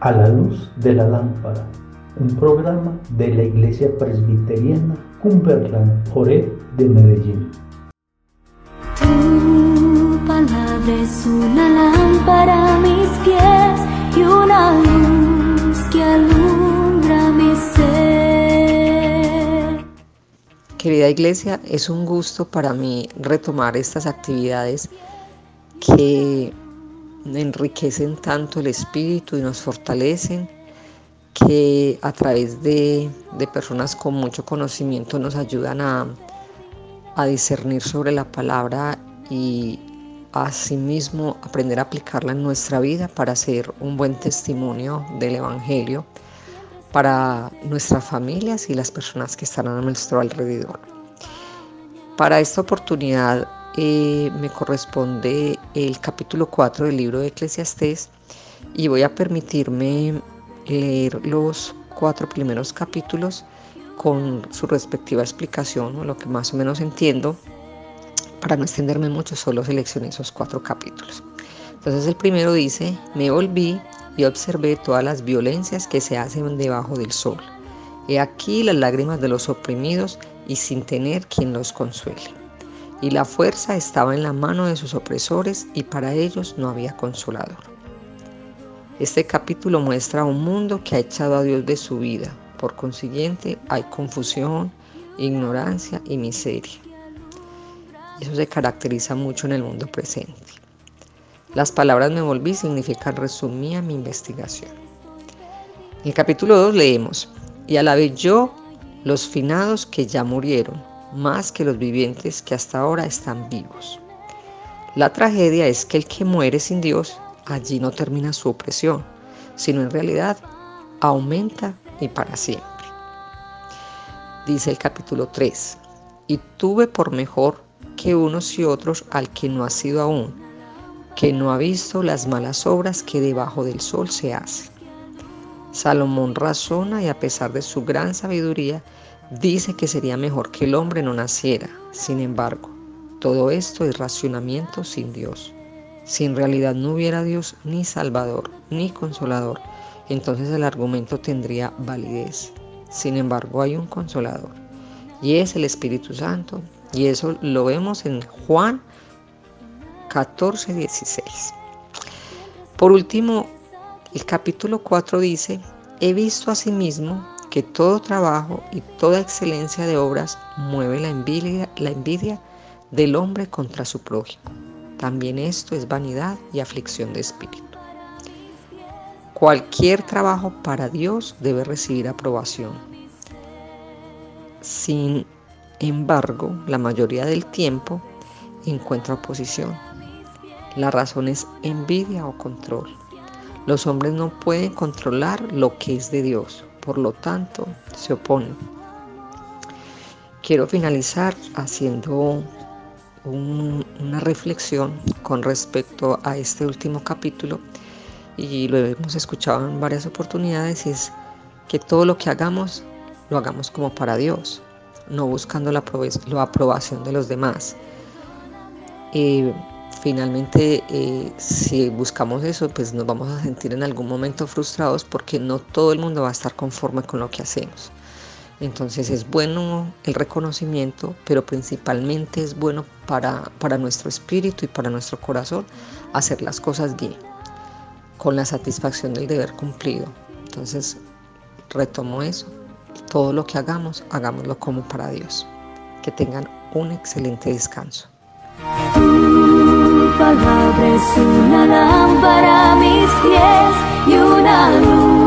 A la luz de la lámpara, un programa de la Iglesia Presbiteriana Cumberland Joré de Medellín. Tu palabra es una lámpara a mis pies y una luz que alumbra mi ser. Querida Iglesia, es un gusto para mí retomar estas actividades que enriquecen tanto el espíritu y nos fortalecen, que a través de, personas con mucho conocimiento nos ayudan a, a discernir sobre la palabra y asimismo aprender a aplicarla en nuestra vida para ser un buen testimonio del Evangelio para nuestras familias y las personas que están a nuestro alrededor. Para esta oportunidad eh, me corresponde el capítulo 4 del libro de Eclesiastés y voy a permitirme leer los cuatro primeros capítulos con su respectiva explicación o lo que más o menos entiendo. Para no extenderme mucho, solo seleccioné esos cuatro capítulos. Entonces el primero dice, me volví y observé todas las violencias que se hacen debajo del sol. He aquí las lágrimas de los oprimidos y sin tener quien los consuele y la fuerza estaba en la mano de sus opresores y para ellos no había consolador. Este capítulo muestra un mundo que ha echado a Dios de su vida, por consiguiente hay confusión, ignorancia y miseria. Eso se caracteriza mucho en el mundo presente. Las palabras me volví significan resumía mi investigación. En el capítulo 2 leemos, y a la vez yo los finados que ya murieron, más que los vivientes que hasta ahora están vivos. La tragedia es que el que muere sin Dios, allí no termina su opresión, sino en realidad aumenta y para siempre. Dice el capítulo 3, y tuve por mejor que unos y otros al que no ha sido aún, que no ha visto las malas obras que debajo del sol se hacen. Salomón razona y a pesar de su gran sabiduría, Dice que sería mejor que el hombre no naciera. Sin embargo, todo esto es racionamiento sin Dios. Si en realidad no hubiera Dios ni Salvador ni Consolador, entonces el argumento tendría validez. Sin embargo, hay un Consolador y es el Espíritu Santo y eso lo vemos en Juan 14, 16. Por último, el capítulo 4 dice, he visto asimismo que todo trabajo y toda excelencia de obras mueve la envidia, la envidia del hombre contra su prójimo. También esto es vanidad y aflicción de espíritu. Cualquier trabajo para Dios debe recibir aprobación. Sin embargo, la mayoría del tiempo encuentra oposición. La razón es envidia o control. Los hombres no pueden controlar lo que es de Dios, por lo tanto se oponen. Quiero finalizar haciendo una reflexión con respecto a este último capítulo y lo hemos escuchado en varias oportunidades, es que todo lo que hagamos lo hagamos como para Dios, no buscando la, aprobación de los demás. Eh, finalmente eh, si buscamos eso, pues nos vamos a sentir en algún momento frustrados porque no todo el mundo va a estar conforme con lo que hacemos. Entonces es bueno el reconocimiento, pero principalmente es bueno para, para nuestro espíritu y para nuestro corazón hacer las cosas bien, con la satisfacción del deber cumplido. Entonces retomo eso, todo lo que hagamos, hagámoslo como para Dios. Que tengan un excelente descanso palabra es una lámpara a mis pies y una luz